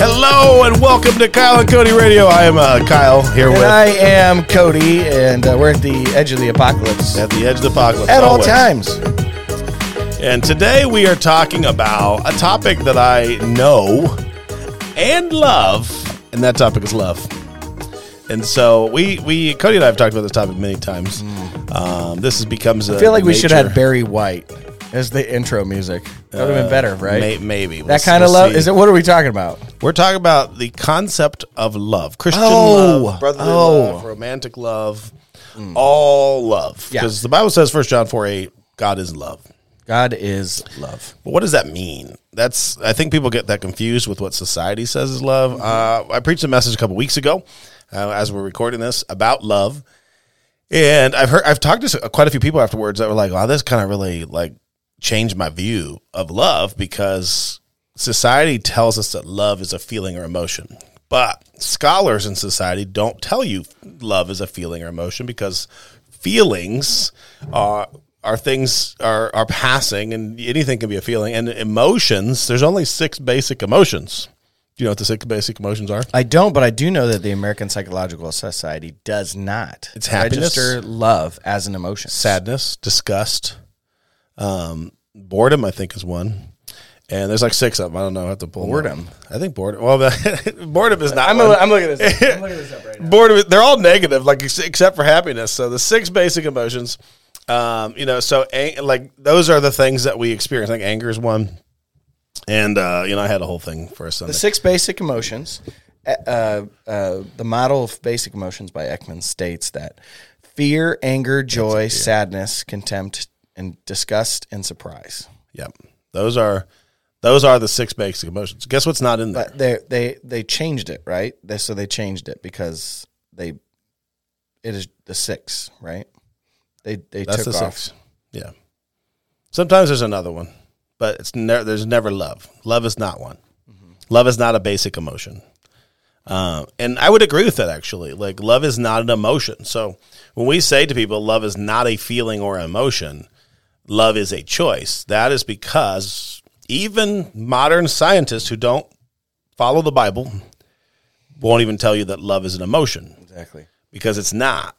Hello and welcome to Kyle and Cody Radio. I am uh, Kyle here And with I am Cody, and uh, we're at the edge of the apocalypse at the edge of the apocalypse at all times. And today we are talking about a topic that I know and love, and that topic is love. And so we we Cody and I have talked about this topic many times. Um, this has becomes. I feel like we should have had Barry White as the intro music. That would have been better, right? May, maybe We'll that s- kind of we'll love. see. Is it? What are we talking about? We're talking about the concept of love, Christian Oh, love, brotherly oh. love, romantic love, all love. Yeah. Because the Bible says, First John four eight, God is love. God is love. But what does that mean? That's I think people get that confused with what society says is love. Uh, I preached a message a couple weeks ago, uh, as we're recording this, about love, and I've heard I've talked to s- quite a few people afterwards that were like, "Wow, this kind of really like changed my view of love because society tells us that love is a feeling or emotion." But scholars in society don't tell you love is a feeling or emotion because feelings are are things are are passing and anything can be a feeling and emotions there's only six basic emotions do you know what the six basic emotions are I don't, but I do know that the American Psychological Society does not It's happiness. register love as an emotion. sadness disgust um boredom i think is one and there's like six of them i don't know I have to pull them. Boredom. i think boredom well the, boredom is not I'm, a, I'm looking at this. Up. I'm looking this up right now. boredom they're all negative like except for happiness so the six basic emotions um you know so like those are the things that we experience like anger is one and uh you know i had a whole thing for a sunday The six basic emotions. Uh, uh, the model of basic emotions by Ekman states that fear, anger, joy, sadness, contempt, and disgust and surprise. yep those are those are the six basic emotions guess what's not in there But they they they changed it, right? They, so they changed it because they it is the six, right? They they that's took the off. six yeah sometimes there's another one but it's never there's never love love is not one love is not a basic emotion Uh, and I would agree with that actually. Like, love is not an emotion. So, when we say to people, love is not a feeling or emotion, love is a choice, that is because even modern scientists who don't follow the Bible won't even tell you that love is an emotion Exactly. because it's not.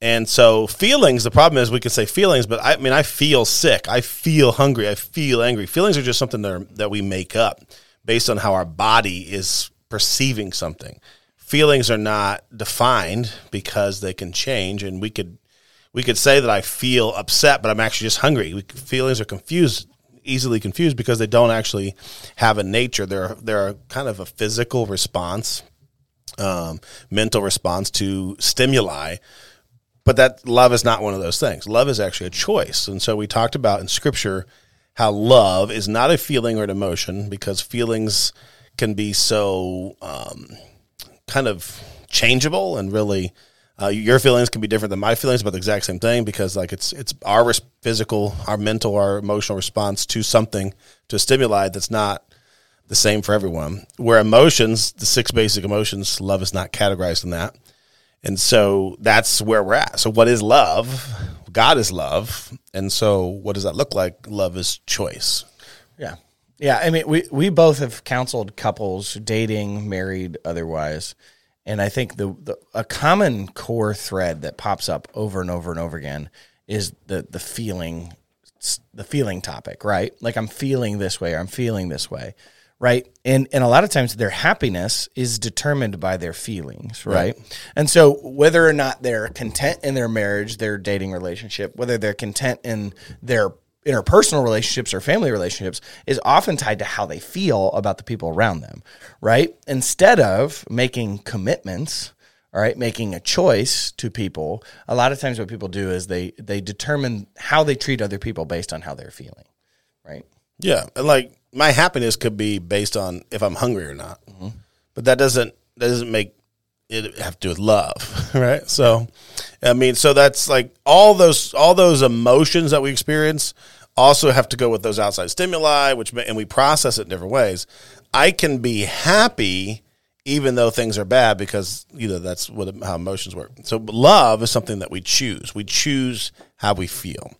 And so, feelings, the problem is we can say feelings, but I, mean, I feel sick. I feel hungry. I feel angry. Feelings are just something that, are, that we make up based on how our body is perceiving something. Feelings are not defined because they can change, and we could we could say that I feel upset, but I'm actually just hungry. We, feelings are confused, easily confused because they don't actually have a nature. They're they're kind of a physical response, um, mental response to stimuli. But that love is not one of those things. Love is actually a choice, and so we talked about in Scripture how love is not a feeling or an emotion because feelings can be so um, kind of changeable and really uh, your feelings can be different than my feelings about the exact same thing because like it's it's our res- physical our mental our emotional response to something to a stimuli that's not the same for everyone. Where emotions the six basic emotions love is not categorized in that. And so that's where we're at. So what is love? God is love. And so what does that look like? Love is choice. Yeah. Yeah. I mean, we, we both have counseled couples, dating, married, otherwise. And I think the, the a common core thread that pops up over and over and over again is the the feeling the feeling topic, right? Like I'm feeling this way or I'm feeling this way. Right. And and a lot of times their happiness is determined by their feelings, right? And so whether or not they're content in their marriage, their dating relationship, whether they're content in their interpersonal relationships or family relationships is often tied to how they feel about the people around them, right? Instead of making commitments, all right, making a choice to people, a lot of times what people do is they they determine how they treat other people based on how they're feeling, right? Yeah, and like my happiness could be based on if I'm hungry or not, mm-hmm. but that doesn't that doesn't make it have to do with love, right? So, I mean, so that's like all those all those emotions that we experience also have to go with those outside stimuli, which and we process it in different ways. I can be happy even though things are bad because you know that's what how emotions work. So love is something that we choose. We choose how we feel.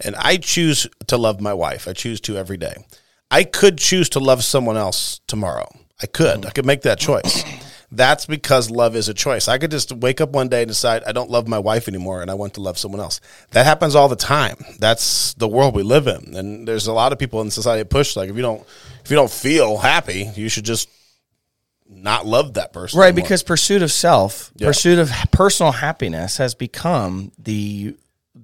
and I choose to love my wife. I choose to every day. I could choose to love someone else tomorrow. I could. Mm. I could make that choice. That's because love is a choice. I could just wake up one day and decide I don't love my wife anymore and I want to love someone else. That happens all the time. That's the world we live in. And there's a lot of people in society that push like if you don't if you don't feel happy, you should just not love that person. Right, anymore. because pursuit of self, Yeah. pursuit of personal happiness has become the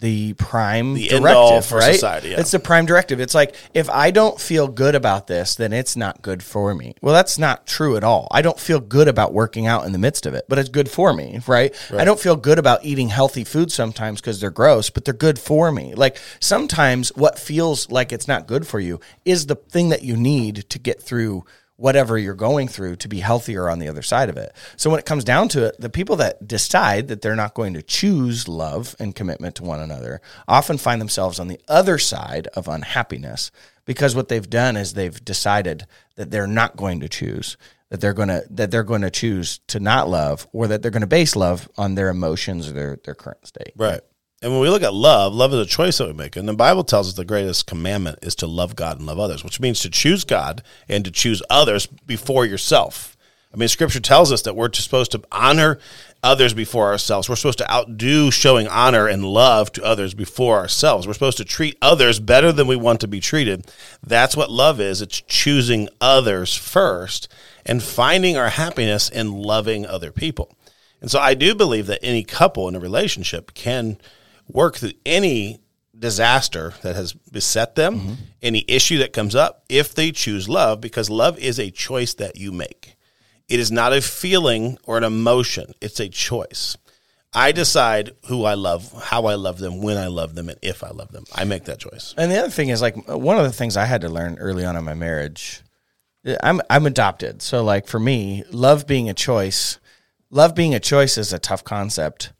the prime The directive right? society, yeah. It's the prime directive. It's like if I don't feel good about this, then it's not good for me. Well, that's not true at all. I don't feel good about working out in the midst of it, but it's good for me, right? I don't feel good about eating healthy food sometimes because they're gross, but they're good for me. Like sometimes what feels like it's not good for you is the thing that you need to get through whatever you're going through to be healthier on the other side of it. So when it comes down to it, the people that decide that they're not going to choose love and commitment to one another often find themselves on the other side of unhappiness because what they've done is they've decided that they're not going to choose that they're going to that they're going to choose to not love or that they're going to base love on their emotions or their their current state. Right. And when we look at love, love is a choice that we make. And the Bible tells us the greatest commandment is to love God and love others, which means to choose God and to choose others before yourself. I mean, scripture tells us that we're supposed to honor others before ourselves. We're supposed to outdo showing honor and love to others before ourselves. We're supposed to treat others better than we want to be treated. That's what love is. It's choosing others first and finding our happiness in loving other people. And so I do believe that any couple in a relationship can work through any disaster that has beset them, mm-hmm. any issue that comes up, if they choose love, because love is a choice that you make. It is not a feeling or an emotion, it's a choice. I decide who I love, how I love them, when I love them, and if I love them. I make that choice. And the other thing is like one of the things I had to learn early on in my marriage. I'm I'm adopted, so like for me, love being a choice, love being a choice is a tough concept,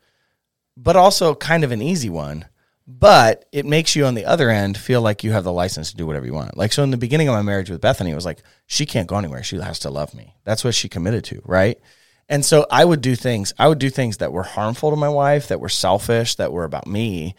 but also kind of an easy one. But it makes you on the other end feel like you have the license to do whatever you want. Like so, in the beginning of my marriage with Bethany, it was like she can't go anywhere; she has to love me. That's what she committed to, right? And so I would do things. I would do things that were harmful to my wife, that were selfish, that were about me,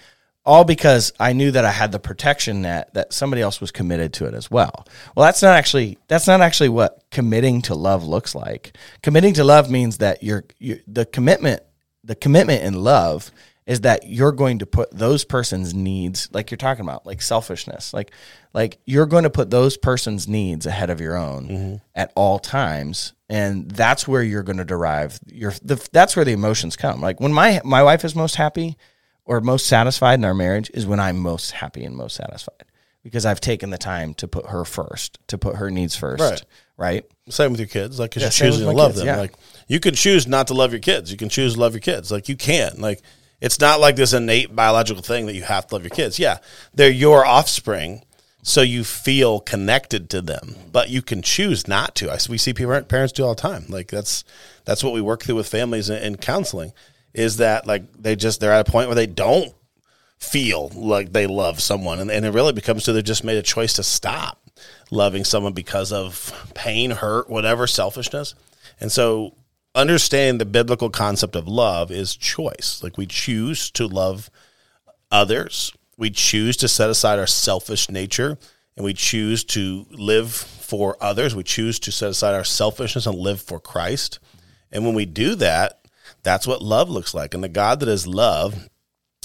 all because I knew that I had the protection net that somebody else was committed to it as well. Well, that's not actually that's not actually what committing to love looks like. Committing to love means that you're, you're the commitment the commitment in love is that you're going to put those person's needs like you're talking about like selfishness like like you're going to put those person's needs ahead of your own mm-hmm. at all times. And that's where you're going to derive your the, that's where the emotions come. Like when my my wife is most happy or most satisfied in our marriage is when I'm most happy and most satisfied because I've taken the time to put her first, to put her needs first, Right. right? Same with your kids. Like, 'cause Yeah, you're choosing to love kids, them. yeah. Like, you can choose not to love your kids. You can choose to love your kids. Like, you can. Like, it's not like this innate biological thing that you have to love your kids. Yeah, they're your offspring, so you feel connected to them, but you can choose not to. I we see people, parents do all the time. Like, that's that's what we work through with families in, in counseling. Is that like they just they're at a point where they don't feel like they love someone. And, and it really becomes to they just made a choice to stop loving someone because of pain hurt whatever selfishness. And so understanding the biblical concept of love is choice. Like we choose to love others. We choose to set aside our selfish nature and we choose to live for others. We choose to set aside our selfishness and live for christ. And when we do that that's what love looks like. And the god that is love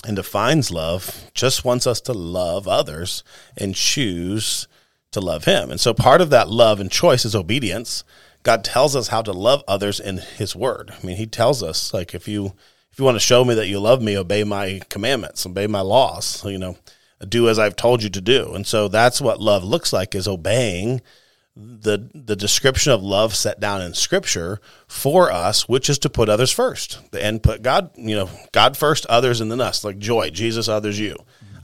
and defines love just wants us to love others and choose to love him. And so part of that love and choice is obedience. God tells us how to love others in his word. I mean, he tells us like if you if you want to show me that you love me, obey my commandments, obey my laws, you know, do as I've told you to do. And so that's what love looks like is obeying the the description of love set down in scripture for us which is to put others first. And put god you know god first others and then us. Like joy jesus others you.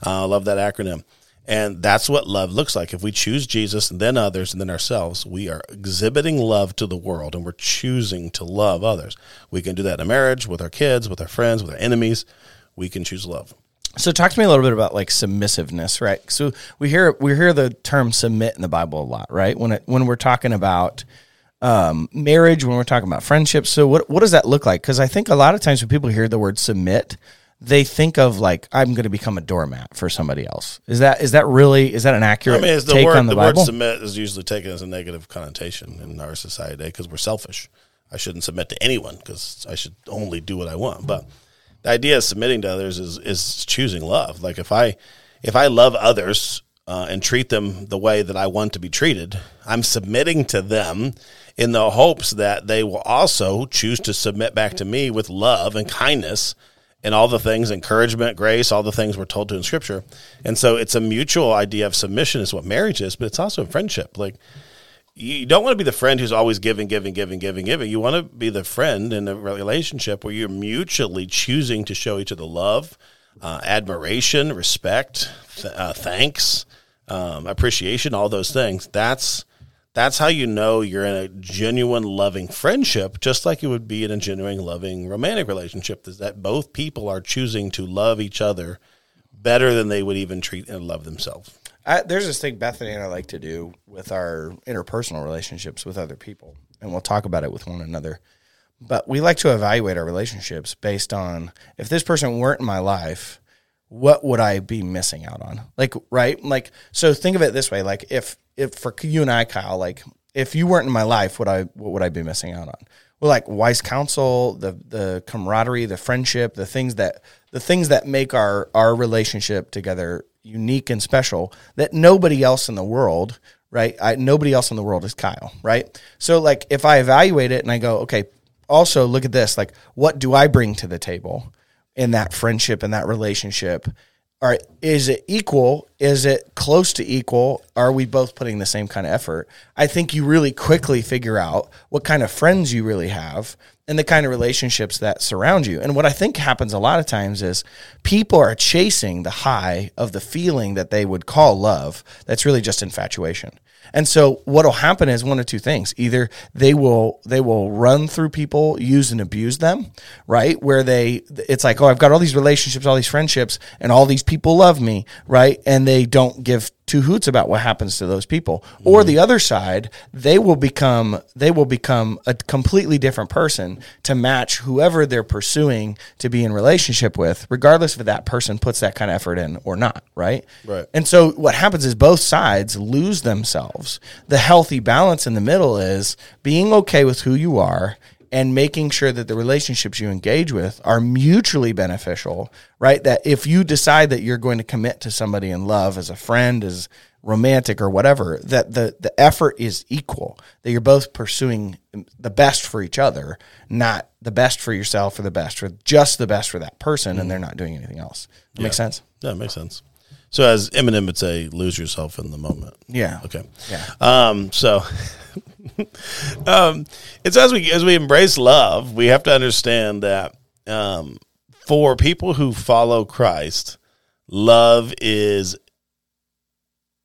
Uh, i love that acronym. And that's what love looks like. If we choose jesus and then others and then ourselves we are exhibiting love to the world and we're choosing to love others. We can do that in a marriage with our kids with our friends with our enemies. We can choose love So talk to me a little bit about like submissiveness, right? So we hear we hear the term submit in the Bible a lot, right? When it when we're talking about um, marriage, when we're talking about friendships. So what what does that look like? Because I think a lot of times when people hear the word submit, they think of like I'm going to become a doormat for somebody else. Is that is that really is that an accurate I mean, the take word on the, the, word submit is usually taken as a negative connotation in our society today because we're selfish. I shouldn't submit to anyone because I should only do what I want. But the idea of submitting to others is is choosing love. Like if I if I love others uh, and treat them the way that I want to be treated, I'm submitting to them in the hopes that they will also choose to submit back to me with love and kindness and all the things encouragement grace all the things we're told to in scripture and so it's a mutual idea of submission is what marriage is but it's also friendship like you don't want to be the friend who's always giving giving giving giving giving. You want to be the friend in a relationship where you're mutually choosing to show each other love uh, admiration respect th- uh, thanks um, appreciation all those things. That's that's how you know you're in a genuine loving friendship just like you would be in a genuine loving romantic relationship is that both people are choosing to love each other better than they would even treat and love themselves I, there's this thing Bethany and I like to do with our interpersonal relationships with other people, and we'll talk about it with one another. But we like to evaluate our relationships based on if this person weren't in my life, what would I be missing out on? Like, right? Like, so think of it this way: like, if if for you and I, Kyle, like, if you weren't in my life, what I what would I be missing out on? Well, like wise counsel, the the camaraderie, the friendship, the things that the things that make our our relationship together unique and special that nobody else in the world, right? I, nobody else in the world is Kyle, right? So like if I evaluate it and I go, okay, also look at this, like what do I bring to the table in that friendship and that relationship? All right, is it equal? Is it close to equal? Are we both putting the same kind of effort? I think you really quickly figure out what kind of friends you really have and the kind of relationships that surround you. And what I think happens a lot of times is people are chasing the high of the feeling that they would call love. That's really just infatuation. And so what'll happen is one of two things. Either they will they will run through people, use and abuse them, right? Where they it's like, "Oh, I've got all these relationships, all these friendships, and all these people love me," right? And they don't give two hoots about what happens to those people. Mm-hmm. Or the other side, they will become they will become a completely different person to match whoever they're pursuing to be in relationship with, regardless if that person puts that kind of effort in or not, right? Right. And so what happens is both sides lose themselves. The healthy balance in the middle is being okay with who you are and making sure that the relationships you engage with are mutually beneficial, right? That if you decide that you're going to commit to somebody in love as a friend, as romantic or whatever, that the, the effort is equal, that you're both pursuing the best for each other, not the best for yourself or the best for just the best for that person, and mm-hmm. they're not doing anything else. That Makes sense? Yeah, it makes sense. So as Eminem would say, lose yourself in the moment. Yeah. Okay. Yeah. Um, so um, it's as we as we embrace love, we have to understand that um, for people who follow Christ, love is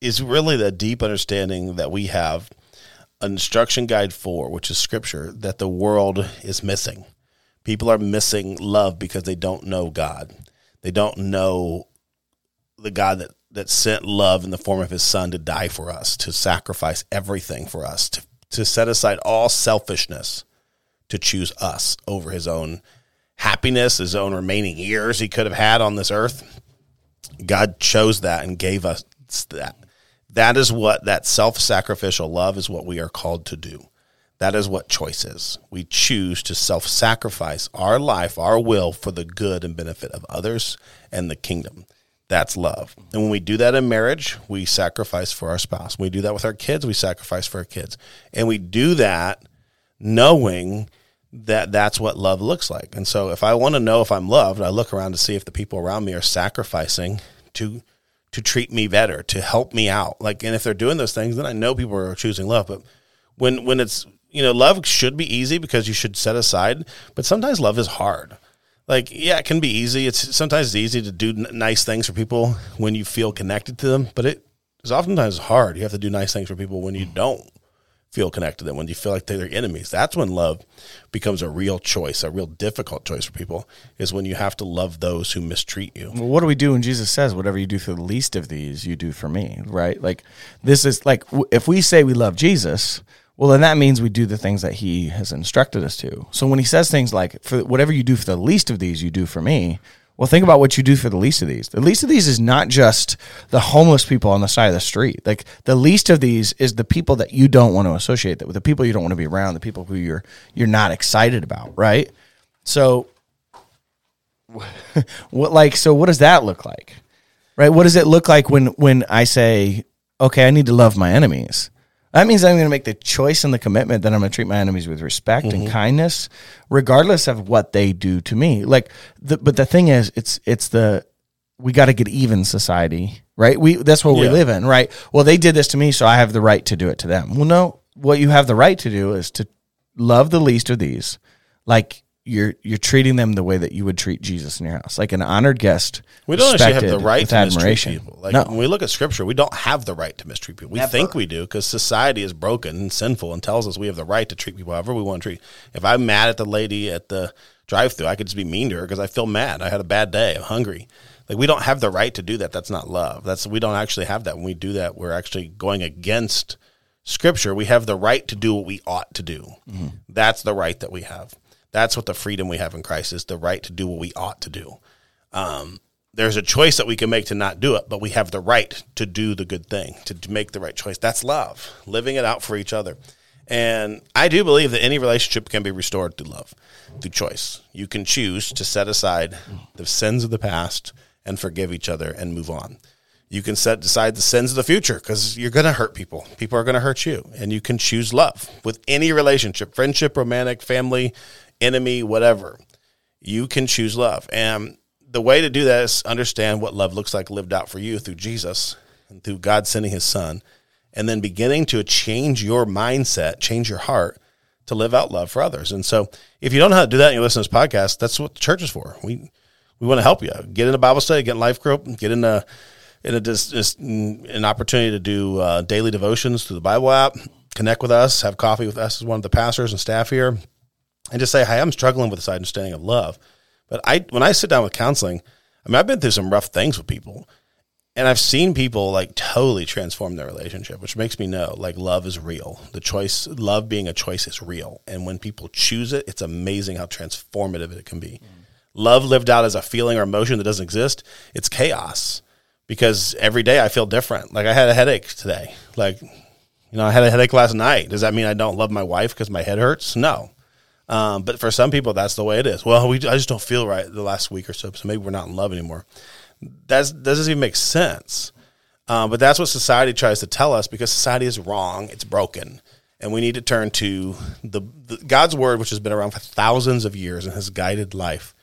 is really the deep understanding that we have an instruction guide for, which is scripture, that the world is missing. People are missing love because they don't know God. They don't know the God that, that sent love in the form of his son to die for us, to sacrifice everything for us, to, to set aside all selfishness to choose us over his own happiness, his own remaining years he could have had on this earth. God chose that and gave us that. That is what that self sacrificial love is what we are called to do. That is what choice is. We choose to self sacrifice our life, our will for the good and benefit of others and the kingdom. That's love. And when we do that in marriage, we sacrifice for our spouse. When we do that with our kids, we sacrifice for our kids. And we do that knowing that that's what love looks like. And so if I want to know if I'm loved, I look around to see if the people around me are sacrificing to to treat me better, to help me out. Like and if they're doing those things, then I know people are choosing love. But when when it's you know, love should be easy because you should set aside, but sometimes love is hard like yeah it can be easy it's sometimes it's easy to do nice things for people when you feel connected to them but it is oftentimes hard you have to do nice things for people when you don't feel connected to them when you feel like they're enemies that's when love becomes a real choice a real difficult choice for people is when you have to love those who mistreat you Well, what do we do when Jesus says, "Whatever you do for the least of these, you do for me"? Right? Like this is like if we say we love Jesus, well, then that means we do the things that He has instructed us to. So when He says things like, "For whatever you do for the least of these, you do for me," Well, think about what you do for the least of these. The least of these is not just the homeless people on the side of the street. Like the least of these is the people that you don't want to associate with, the people you don't want to be around, the people who you're you're not excited about, right? So what like so what does that look like? Right? What does it look like when when I say, "Okay, I need to love my enemies?" That means I'm going to make the choice and the commitment that I'm going to treat my enemies with respect mm-hmm. and kindness, regardless of what they do to me. Like, the, but the thing is, it's it's the we got to get even society, right? We that's what yeah. we live in, right? Well, they did this to me, so I have the right to do it to them. Well, no, what you have the right to do is to love the least of these, like you're you're treating them the way that you would treat Jesus in your house, like an honored guest. We don't actually have the right to admiration. mistreat people. Like no. when we look at Scripture, we don't have the right to mistreat people. We Never. think we do because society is broken and sinful and tells us we have the right to treat people however we want to treat. If I'm mad at the lady at the drive-through, I could just be mean to her because I feel mad. I had a bad day. I'm hungry. Like we don't have the right to do that. That's not love. That's we don't actually have that. When we do that, we're actually going against Scripture. We have the right to do what we ought to do. Mm-hmm. That's the right that we have. That's what the freedom we have in Christ is the right to do what we ought to do. Um, there's a choice that we can make to not do it, but we have the right to do the good thing, to, make the right choice. That's love, living it out for each other. And I do believe that any relationship can be restored through love, through choice. You can choose to set aside the sins of the past and forgive each other and move on. You can set aside the sins of the future because you're going to hurt people. People are going to hurt you. And you can choose love with any relationship, friendship, romantic, family, enemy, whatever. You can choose love. And the way to do that is understand what love looks like lived out for you through Jesus and through God sending his son, and then beginning to change your mindset, change your heart to live out love for others. And so if you don't know how to do that and you listen to this podcast, that's what the church is for. We we want to help you. Get in a Bible study, get in life group, get in a in a just, just an opportunity to do uh, daily devotions through the Bible app. Connect with us, have coffee with us as one of the pastors and staff here and just say, "Hey, I'm struggling with this understanding of love." But I, when I sit down with counseling, I mean, I've been through some rough things with people, and I've seen people like totally transform their relationship, which makes me know like love is real. The choice, love being a choice, is real, and when people choose it, it's amazing how transformative it can be. Mm. Love lived out as a feeling or emotion that doesn't exist, it's chaos because every day I feel different. Like I had a headache today. Like, you know, I had a headache last night. Does that mean I don't love my wife because my head hurts? No. Um, but for some people, that's the way it is. Well, we I just don't feel right the last week or so, so maybe we're not in love anymore. That's, that doesn't even make sense. Um, but that's what society tries to tell us because society is wrong. It's broken. And we need to turn to the, the God's word, which has been around for thousands of years and has guided life,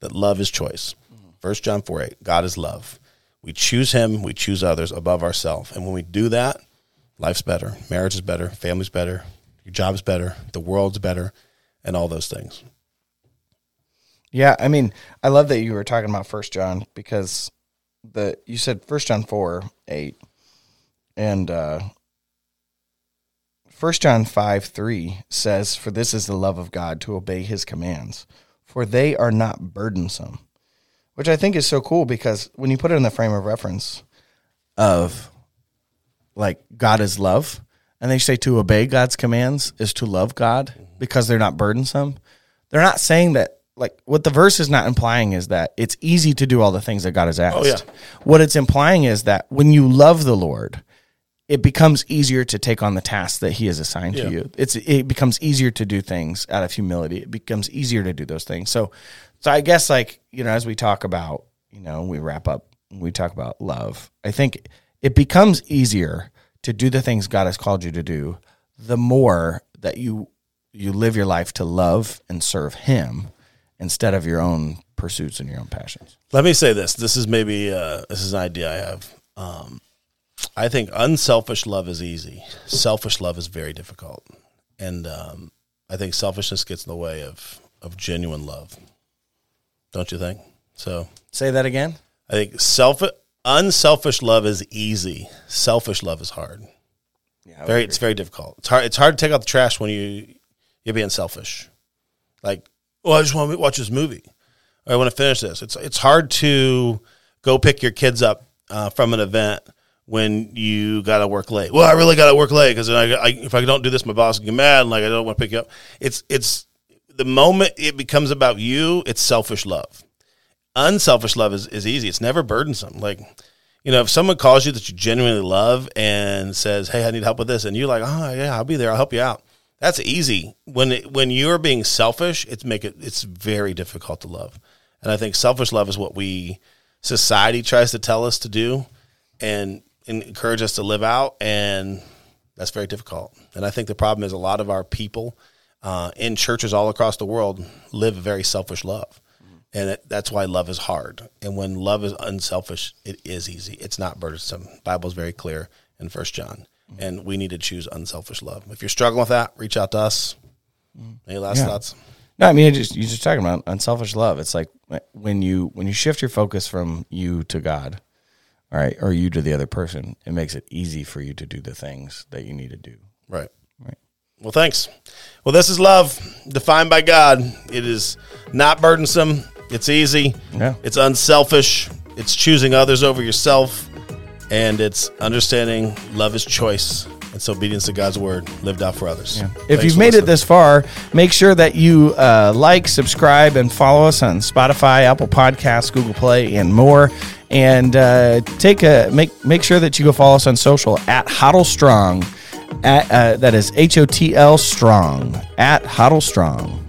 that love is choice. First John 4 8, God is love. We choose him, we choose others above ourselves. And when we do that, life's better, marriage is better, family's better, your job's better, the world's better and all those things. Yeah, I mean, I love that you were talking about First John because the you said First John four eight, and uh, First John five three says, "For this is the love of God to obey His commands, for they are not burdensome." Which I think is so cool because when you put it in the frame of reference of like God is love, and they say to obey God's commands is to love God mm-hmm. because they're not burdensome. They're not saying that like what the verse is not implying is that it's easy to do all the things that God has asked. Oh, yeah. What it's implying is that when you love the Lord, it becomes easier to take on the tasks that he has assigned yeah. to you. It's it becomes easier to do things out of humility. It becomes easier to do those things. So so I guess like, you know, as we talk about, you know, we wrap up, we talk about love. I think it becomes easier to do the things God has called you to do, the more that you you live your life to love and serve Him instead of your own pursuits and your own passions. Let me say this: this is maybe uh, this is an idea I have. Um, I think unselfish love is easy. Selfish love is very difficult, and um, I think selfishness gets in the way of of genuine love. Don't you think? So say that again. I think self unselfish love is easy. Selfish love is hard. Yeah, very. It's very difficult. It's hard. It's hard to take out the trash when you you're being selfish. Like, oh, I just want to watch this movie. Or I want to finish this. It's it's hard to go pick your kids up uh, from an event when you got to work late. Well, I really got to work late because I, I, if I don't do this, my boss will get mad. And like I don't want to pick you up. It's it's the moment it becomes about you. It's selfish love unselfish love is, is easy. It's never burdensome. Like, you know, if someone calls you that you genuinely love and says, "Hey, I need help with this," and you're like, "Oh yeah, I'll be there. I'll help you out." That's easy. When it, when you're being selfish, it's make it it's very difficult to love. And I think selfish love is what we society tries to tell us to do and, and encourage us to live out, and that's very difficult. And I think the problem is a lot of our people uh, in churches all across the world live a very selfish love and it, that's why love is hard. And when love is unselfish, it is easy. It's not burdensome. Bible is very clear in First John, mm. and we need to choose unselfish love. If you're struggling with that, reach out to us. Mm. Any last Yeah. thoughts? No, I mean, it just you're just talking about unselfish love. It's like when you when you shift your focus from you to God, all right, or you to the other person, it makes it easy for you to do the things that you need to do. Right. Right. Well, thanks. Well, this is love defined by God. It is not burdensome. It's easy. Yeah. It's unselfish. It's choosing others over yourself, and it's understanding love is choice. It's obedience to God's word lived out for others. If Thanks you've made it this far, make sure that you uh, like, subscribe, and follow us on Spotify, Apple Podcasts, Google Play, and more. And uh, take a make make sure that you go follow us on social at HOTL Strong. At uh, that is H O T L Strong at HOTL Strong.